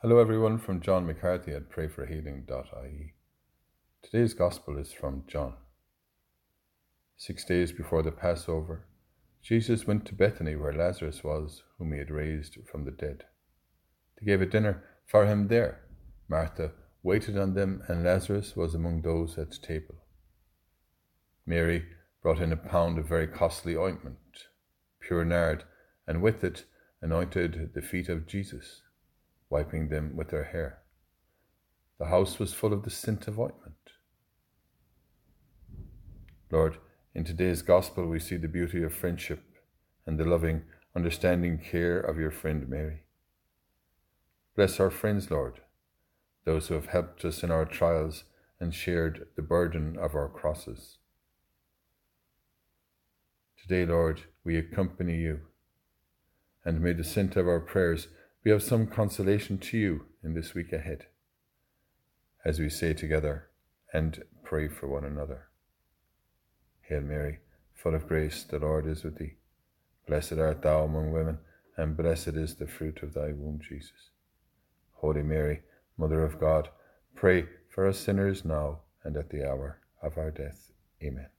Hello, everyone, from John McCarthy at prayforhealing.ie. Today's Gospel is from John. Six days before the Passover, Jesus went to Bethany where Lazarus was, whom he had raised from the dead. They gave a dinner for him there. Martha waited on them, and Lazarus was among those at table. Mary brought in a pound of very costly ointment, pure nard, and with it anointed the feet of Jesus wiping them with her hair. The house was full of the scent of ointment. Lord, in today's gospel we see the beauty of friendship and the loving, understanding care of your friend Mary. Bless our friends, Lord, those who have helped us in our trials and shared the burden of our crosses. Today, Lord, we accompany you, and may the scent of our prayers be have some consolation to you in this week ahead as we say together and pray for one another. Hail Mary, full of grace, the Lord is with thee. Blessed art thou among women, and blessed is the fruit of thy womb, Jesus. Holy Mary, Mother of God, pray for us sinners now and at the hour of our death. Amen.